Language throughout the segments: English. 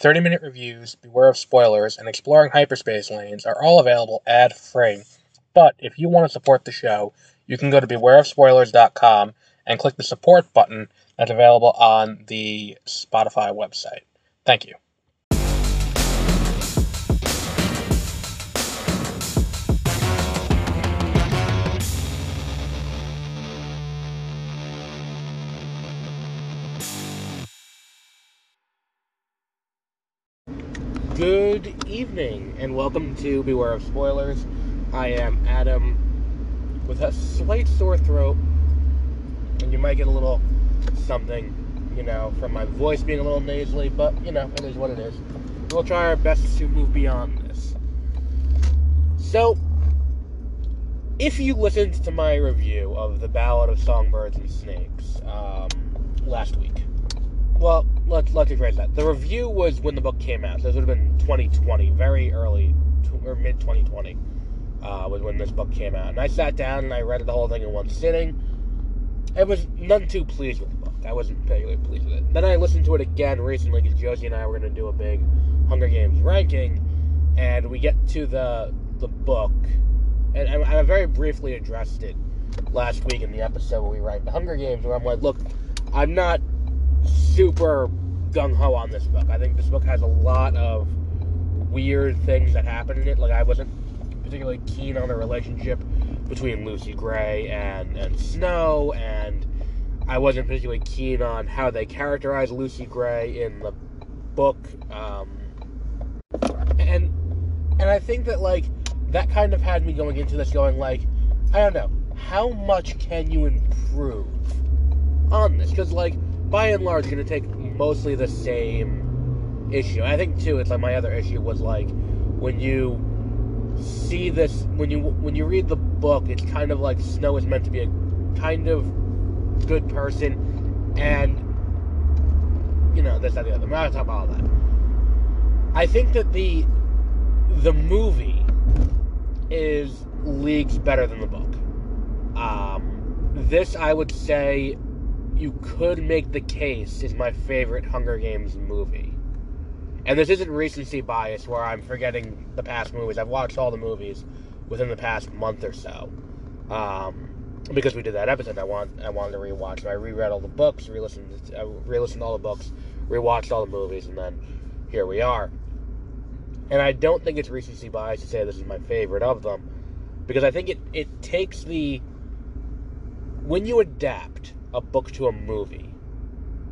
30 minute reviews, beware of spoilers, and exploring hyperspace lanes are all available ad free. But if you want to support the show, you can go to bewareofspoilers.com and click the support button that's available on the Spotify website. Thank you. Good evening, and welcome to Beware of Spoilers. I am Adam with a slight sore throat, and you might get a little something, you know, from my voice being a little nasally, but, you know, it is what it is. We'll try our best to move beyond this. So, if you listened to my review of The Ballad of Songbirds and Snakes um, last week, well, let's let's rephrase that. The review was when the book came out, so this would have been 2020, very early or mid 2020 uh, was when this book came out. And I sat down and I read the whole thing in one sitting. I was none too pleased with the book. I wasn't particularly pleased with it. Then I listened to it again recently because Josie and I were going to do a big Hunger Games ranking, and we get to the the book, and I, I very briefly addressed it last week in the episode where we rank the Hunger Games, where I'm like, look, I'm not super gung ho on this book. I think this book has a lot of weird things that happen in it. Like I wasn't particularly keen on the relationship between Lucy Gray and and Snow, and I wasn't particularly keen on how they characterize Lucy Gray in the book. Um, and and I think that like that kind of had me going into this going like I don't know how much can you improve on this because like by and large going to take mostly the same issue. I think too, it's like my other issue was like when you see this when you when you read the book, it's kind of like Snow is meant to be a kind of good person, and you know this that the other. I'm not talking about all that. I think that the the movie is leagues better than the book. Um, this I would say you could make the case is my favorite Hunger Games movie. And this isn't recency bias where I'm forgetting the past movies. I've watched all the movies within the past month or so. Um, because we did that episode, I want I wanted to rewatch. So I reread all the books, re-listened, I re-listened all the books, rewatched all the movies, and then here we are. And I don't think it's recency bias to say this is my favorite of them, because I think it it takes the when you adapt a book to a movie.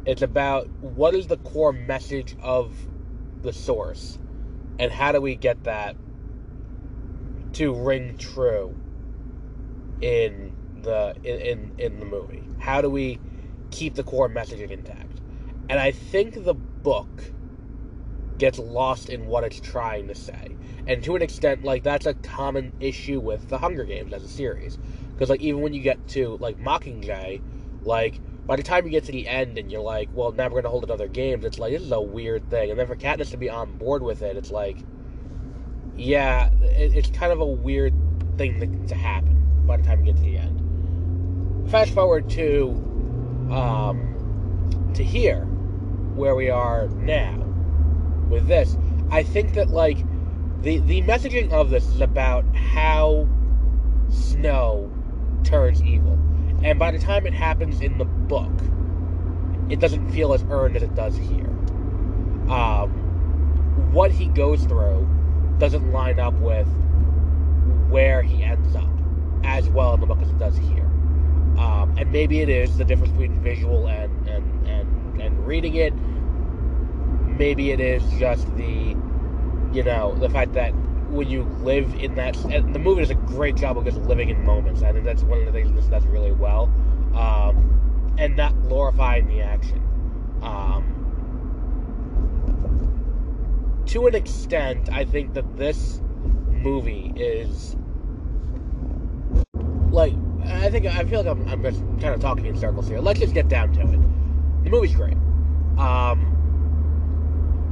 It's about what is the core message of the source and how do we get that to ring true in the in, in, the movie. How do we keep the core messaging intact? And I think the book gets lost in what it's trying to say. And to an extent, like that's a common issue with the Hunger Games as a series. Because like even when you get to like Mockingjay, like, by the time you get to the end and you're like, well, now we're going to hold another game, it's like, this is a weird thing. And then for Katniss to be on board with it, it's like, yeah, it, it's kind of a weird thing to, to, happen by the time you get to the end. Fast forward to, um, to here, where we are now, with this. I think that, like, the, the messaging of this is about how Snow turns evil and by the time it happens in the book, it doesn't feel as earned as it does here. Um, what he goes through doesn't line up with where he ends up as well in the book as it does here. Um, and maybe it is the difference between visual and, and, and, and reading it. Maybe it is just the, you know, the fact that when you live in that. The movie does a great job of just living in moments. I think that's one of the things this does really well, um, and not glorifying the action. Um, to an extent, I think that this movie is like I think I feel like I'm, I'm just kind of talking in circles here. Let's just get down to it. The movie's great. Um,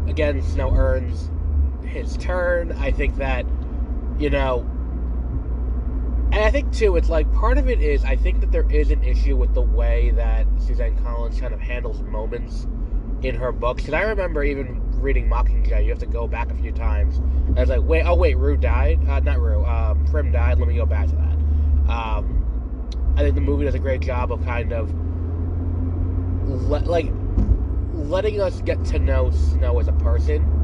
again, Snow earns his turn. I think that, you know, and I think too, it's like part of it is I think that there is an issue with the way that Suzanne Collins kind of handles moments in her books. Because I remember even reading Mockingjay, you have to go back a few times. I was like, wait, oh wait, Rue died. Uh, not Rue. Um, Prim died. Let me go back to that. Um, I think the movie does a great job of kind of le- like letting us get to know Snow as a person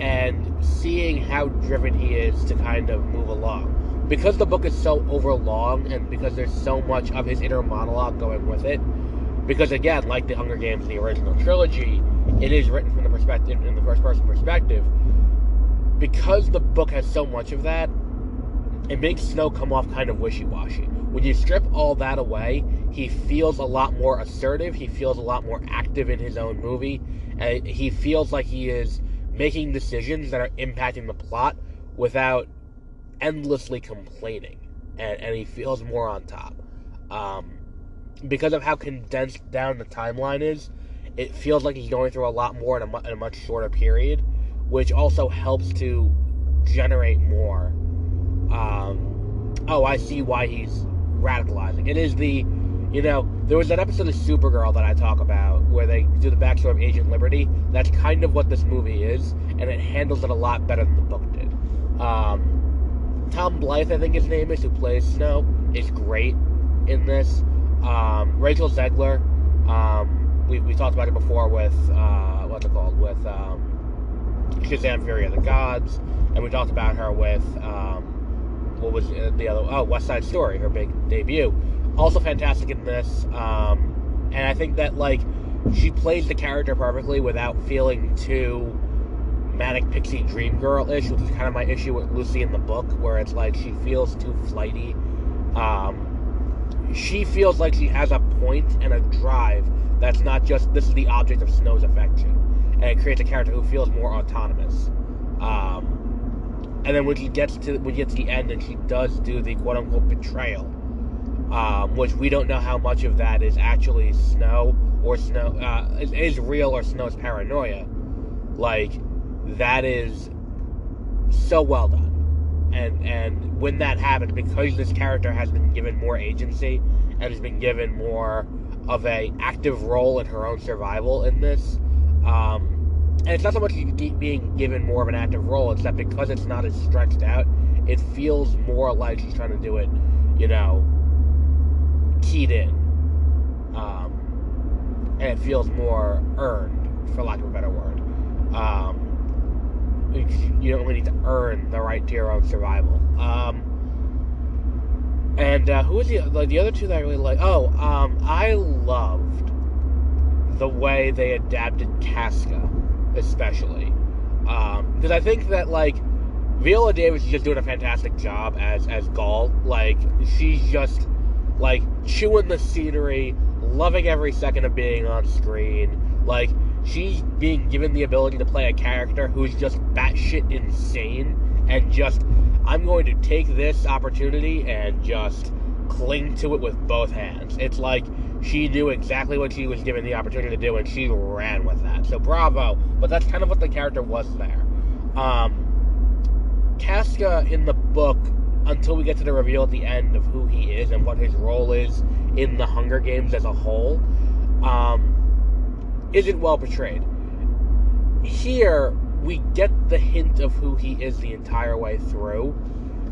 and seeing how driven he is to kind of move along. Because the book is so overlong and because there's so much of his inner monologue going with it, because again, like the Hunger Games, the original trilogy, it is written from the perspective in the first person perspective. Because the book has so much of that, it makes Snow come off kind of wishy washy. When you strip all that away, he feels a lot more assertive. He feels a lot more active in his own movie. And he feels like he is making decisions that are impacting the plot without endlessly complaining. And, and he feels more on top. Um, because of how condensed down the timeline is, it feels like he's going through a lot more in a, in a much shorter period, which also helps to generate more. Um, oh, I see why he's radicalizing. It is the, you know, there was that episode of Supergirl that I talk about where they do the backstory of Agent Liberty. That's kind of what this movie is, and it handles it a lot better than the book did. Um, Tom Blyth, I think his name is, who plays Snow, is great in this. Um, Rachel Zegler, um, we, we talked about it before with, uh, what's it called, with um, Shazam Fury of the Gods, and we talked about her with, um, what was the other, oh, West Side Story, her big debut. Also fantastic in this, um, and I think that, like, she plays the character perfectly without feeling too manic pixie dream girl ish, which is kind of my issue with Lucy in the book, where it's like she feels too flighty. Um, she feels like she has a point and a drive that's not just this is the object of Snow's affection, and it creates a character who feels more autonomous. Um, and then when she gets to when she gets to the end and she does do the quote unquote betrayal, um, which we don't know how much of that is actually Snow or Snow uh, is, is real or Snow's paranoia. Like that is so well done and and when that happens, because this character has been given more agency and has been given more of a active role in her own survival in this, um, and it's not so much being given more of an active role, it's that because it's not as stretched out, it feels more like she's trying to do it, you know, keyed in, um, and it feels more earned, for lack of a better word. Um, you don't really need to earn the right to your own survival. Um, and uh, who was the like the other two that I really like? Oh, um, I loved the way they adapted Casca, especially because um, I think that like Viola Davis is just doing a fantastic job as as Gaul. Like she's just like chewing the scenery, loving every second of being on screen. Like she's being given the ability to play a character who's just batshit insane and just I'm going to take this opportunity and just cling to it with both hands. It's like she knew exactly what she was given the opportunity to do and she ran with that. So bravo. But that's kind of what the character was there. Um Casca in the book until we get to the reveal at the end of who he is and what his role is in the Hunger Games as a whole. Um isn't well portrayed. Here, we get the hint of who he is the entire way through,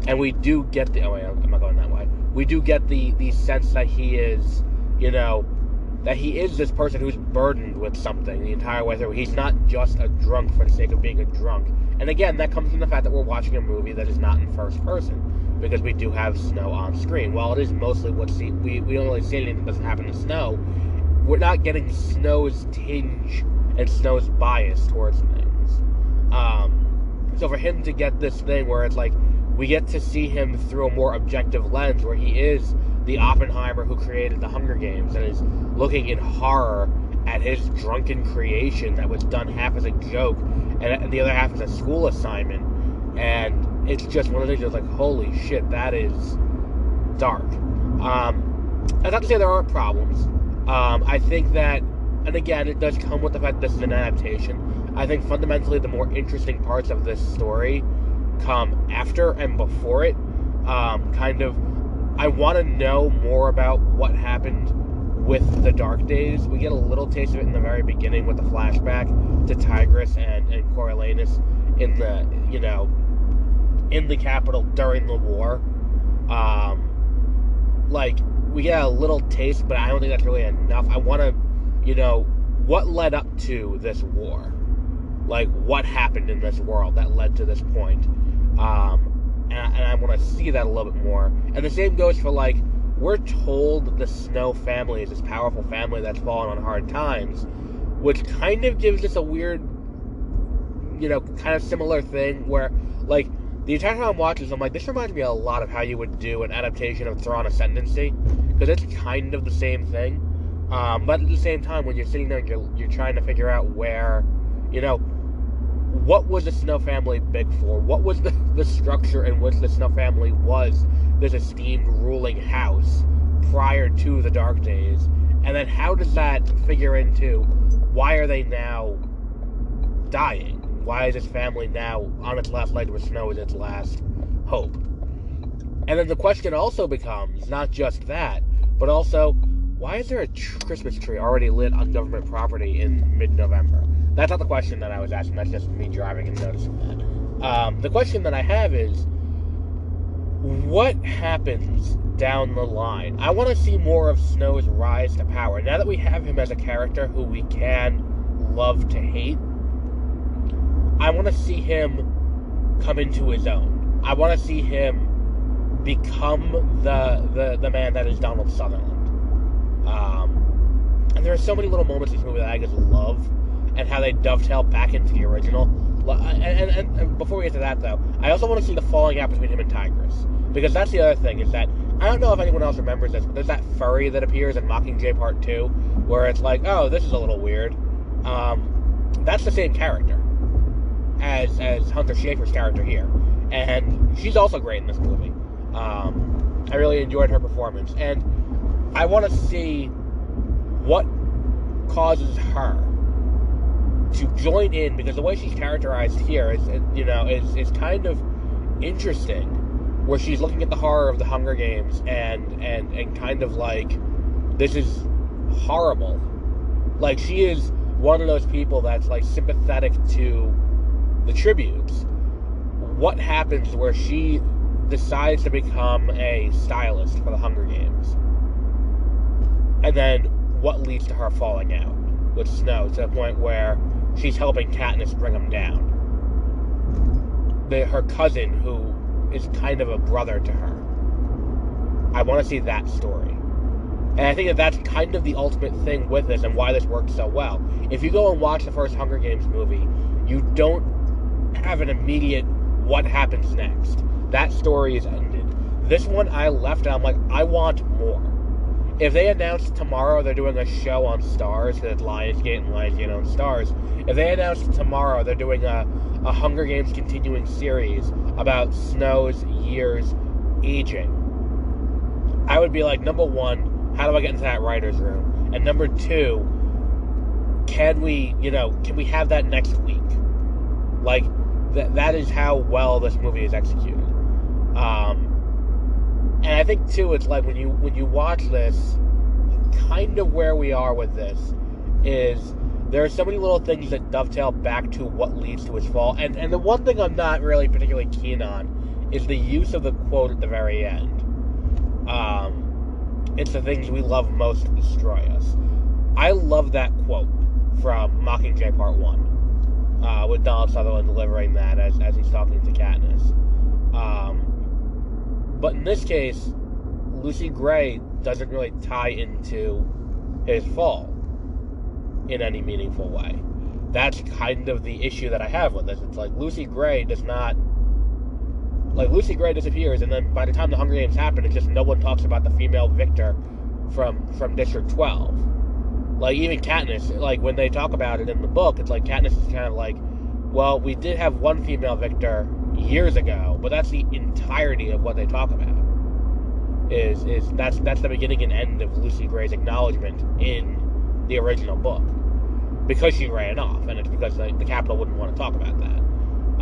and we do get the. Oh wait, I'm not going that way. We do get the the sense that he is, you know, that he is this person who's burdened with something the entire way through. He's not just a drunk for the sake of being a drunk. And again, that comes from the fact that we're watching a movie that is not in first person, because we do have snow on screen. While it is mostly what see, we we don't really see anything that doesn't happen in snow we're not getting Snow's tinge and Snow's bias towards things. Um, so for him to get this thing where it's like we get to see him through a more objective lens, where he is the Oppenheimer who created the Hunger Games and is looking in horror at his drunken creation that was done half as a joke and the other half as a school assignment. And it's just one of those things like, holy shit, that is dark. Um, that's not to say there aren't problems. Um, I think that, and again, it does come with the fact this is an adaptation. I think fundamentally the more interesting parts of this story come after and before it. Um, kind of, I want to know more about what happened with the Dark Days. We get a little taste of it in the very beginning with the flashback to Tigris and, and Coriolanus in the, you know, in the Capitol during the war. Um, like, we get a little taste, but I don't think that's really enough. I want to, you know, what led up to this war? Like, what happened in this world that led to this point? Um, and, and I want to see that a little bit more. And the same goes for, like, we're told the Snow family is this powerful family that's fallen on hard times, which kind of gives us a weird, you know, kind of similar thing where, like, the entire time I'm watching this, I'm like, this reminds me a lot of how you would do an adaptation of Thrawn Ascendancy, because it's kind of the same thing. Um, but at the same time, when you're sitting there, you're, you're trying to figure out where, you know, what was the Snow family big for? What was the, the structure in which the Snow family was this esteemed ruling house prior to the Dark Days? And then how does that figure into why are they now dying? Why is this family now on its last leg where Snow is its last hope? And then the question also becomes not just that, but also why is there a tr- Christmas tree already lit on government property in mid November? That's not the question that I was asking. That's just me driving and noticing that. Um, the question that I have is what happens down the line? I want to see more of Snow's rise to power. Now that we have him as a character who we can love to hate, I want to see him come into his own. I want to see him become the, the, the man that is Donald Sutherland. Um, and there are so many little moments in this movie that I just love, and how they dovetail back into the original. And, and, and before we get to that, though, I also want to see the falling out between him and Tigris, because that's the other thing is that I don't know if anyone else remembers this, but there's that furry that appears in Mockingjay Part Two, where it's like, oh, this is a little weird. Um, that's the same character as as Hunter Schafer's character here, and she's also great in this movie. Um, I really enjoyed her performance, and I want to see what causes her to join in because the way she's characterized here is, you know, is is kind of interesting. Where she's looking at the horror of the Hunger Games and and and kind of like, this is horrible. Like she is one of those people that's like sympathetic to the tributes. What happens where she decides to become a stylist for the Hunger Games? and then what leads to her falling out with Snow to the point where she's helping Katniss bring him down. The, her cousin, who is kind of a brother to her. I want to see that story. And I think that that's kind of the ultimate thing with this and why this works so well. If you go and watch the first Hunger Games movie, you don't have an immediate what happens next. That story is ended. This one I left and I'm like, I want more if they announce tomorrow they're doing a show on Starz, that Lionsgate and Lionsgate on Starz, if they announce tomorrow they're doing a, a Hunger Games continuing series about Snow's years aging, I would be like, number one, how do I get into that writer's room? And number two, can we, you know, can we have that next week? Like, th- that is how well this movie is executed. Um, and I think too, it's like when you when you watch this, kind of where we are with this is there are so many little things that dovetail back to what leads to his fall. And and the one thing I'm not really particularly keen on is the use of the quote at the very end. Um, it's the things we love most destroy us. I love that quote from Mockingjay Part One, uh, with Donald Sutherland delivering that as as he's talking to Katniss. Um, but in this case, Lucy Gray doesn't really tie into his fall in any meaningful way. That's kind of the issue that I have with this. It's like Lucy Gray does not. Like, Lucy Gray disappears, and then by the time the Hunger Games happen, it's just no one talks about the female victor from from District 12. Like, even Katniss, like, when they talk about it in the book, it's like Katniss is kind of like, well, we did have one female victor years ago, but that's the entirety of what they talk about. Is is that's that's the beginning and end of Lucy Gray's acknowledgement in the original book, because she ran off, and it's because the, the Capitol wouldn't want to talk about that.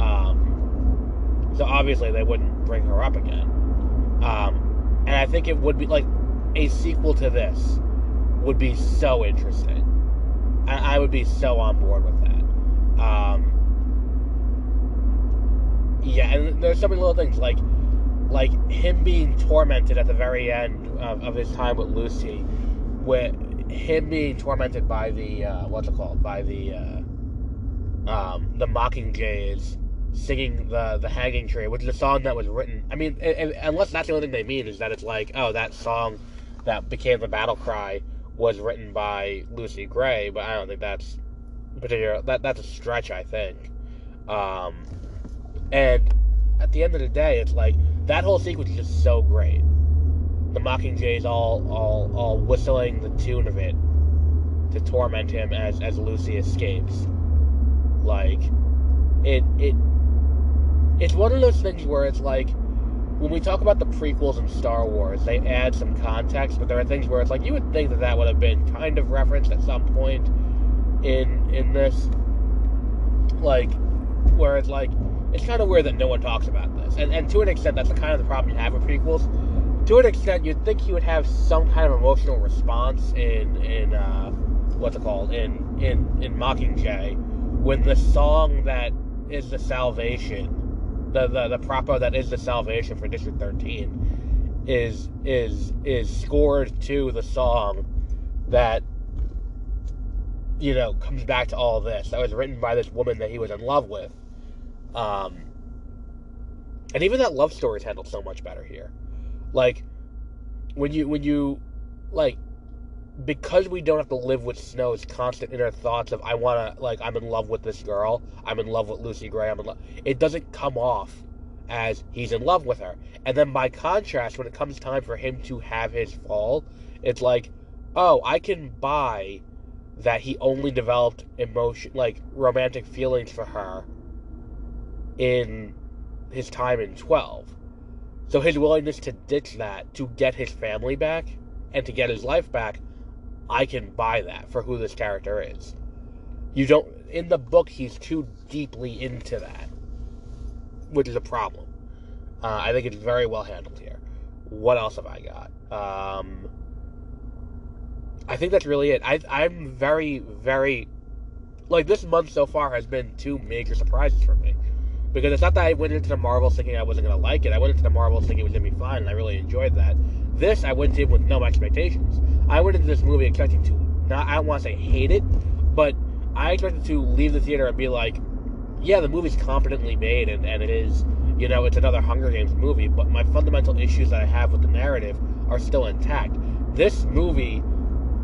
Um, so obviously they wouldn't bring her up again. Um, and I think it would be like a sequel to this, would be so interesting. I, I would be so on board with that. Um, yeah, and there's so many little things like like him being tormented at the very end of, of his time with Lucy, with him being tormented by the uh, what's it called by the uh, um, the Mockingjays singing the the Hanging Tree, which is a song that was written. I mean, unless that's the only thing they mean is that it's like, oh, that song that became the battle cry was written by Lucy Gray, but I don't think that's particular. That that's a stretch, I think. Um, and at the end of the day, it's like that whole sequence is just so great. The Mockingjays all all all whistling the tune of it to torment him as as Lucy escapes. Like it it it's one of those things where it's like when we talk about the prequels in Star Wars, they add some context, but there are things where it's like you would think that that would have been kind of referenced at some point in in this, like where it's like it's kind of weird that no one talks about this, and and to an extent that's the kind of the problem you have with prequels. To an extent, you'd think you would have some kind of emotional response in in uh, what's it called? In in in Mockingjay when the song that is the salvation the, the, the propo that is the salvation for District 13 is is is scored to the song that you know comes back to all this. That was written by this woman that he was in love with. Um and even that love story is handled so much better here. Like when you when you like because we don't have to live with Snow's constant inner thoughts of I want to like I'm in love with this girl, I'm in love with Lucy Gray, I'm in love. It doesn't come off as he's in love with her. And then by contrast, when it comes time for him to have his fall, it's like, oh, I can buy that he only developed emotion like romantic feelings for her in his time in 12. So his willingness to ditch that to get his family back and to get his life back I can buy that for who this character is. You don't in the book he's too deeply into that, which is a problem. Uh, I think it's very well handled here. What else have I got? Um, I think that's really it. I, I'm very, very like this month so far has been two major surprises for me because it's not that I went into the Marvels thinking I wasn't gonna like it. I went into the Marvels thinking it was gonna be fun, and I really enjoyed that. This I went in with no expectations. I went into this movie expecting to not I don't want to say hate it, but I expected to leave the theater and be like, yeah, the movie's competently made and, and it is, you know, it's another Hunger Games movie, but my fundamental issues that I have with the narrative are still intact. This movie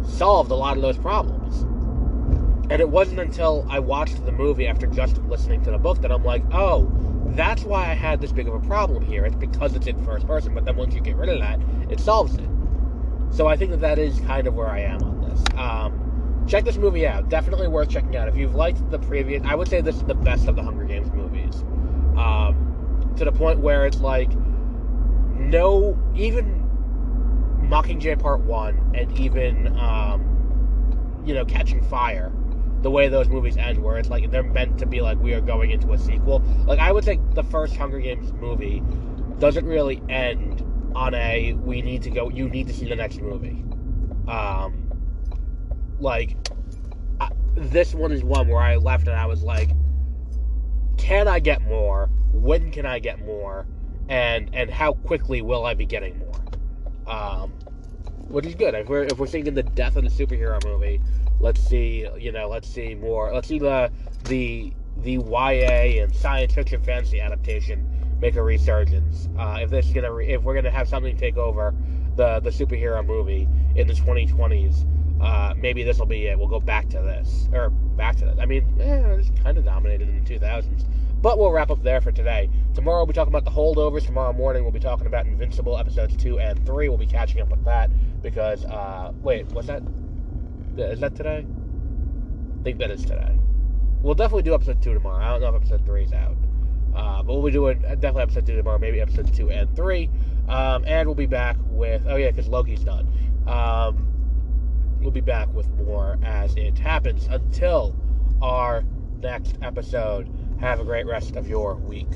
solved a lot of those problems. And it wasn't until I watched the movie after just listening to the book that I'm like, oh, that's why I had this big of a problem here. It's because it's in first person, but then once you get rid of that, it solves it. So I think that that is kind of where I am on this. Um, check this movie out. Definitely worth checking out. If you've liked the previous, I would say this is the best of the Hunger Games movies. Um, to the point where it's like, no, even Mockingjay Part 1 and even, um, you know, Catching Fire, the way those movies end, where it's like they're meant to be like we are going into a sequel. Like, I would say the first Hunger Games movie doesn't really end on a we need to go you need to see the next movie. Um like I, this one is one where i left and i was like can i get more? When can i get more? And and how quickly will i be getting more? Um which is good. If we're if we're thinking the death of the superhero movie let's see you know let's see more let's see the the the ya and science fiction fantasy adaptation make a resurgence. Uh, if this is gonna, re- if we're gonna have something take over the the superhero movie in the 2020s, uh, maybe this will be it. We'll go back to this or back to this. I mean, eh, it's kind of dominated in the 2000s. But we'll wrap up there for today. Tomorrow we'll be talking about the holdovers. Tomorrow morning we'll be talking about Invincible episodes two and three. We'll be catching up with that because uh, wait, what's that? Is that today? I think that is today. We'll definitely do episode two tomorrow. I don't know if episode three is out. Uh, but we'll be doing definitely episode two tomorrow, maybe episode two and three. Um, and we'll be back with oh yeah, because Loki's done. Um, we'll be back with more as it happens. Until our next episode, have a great rest of your week.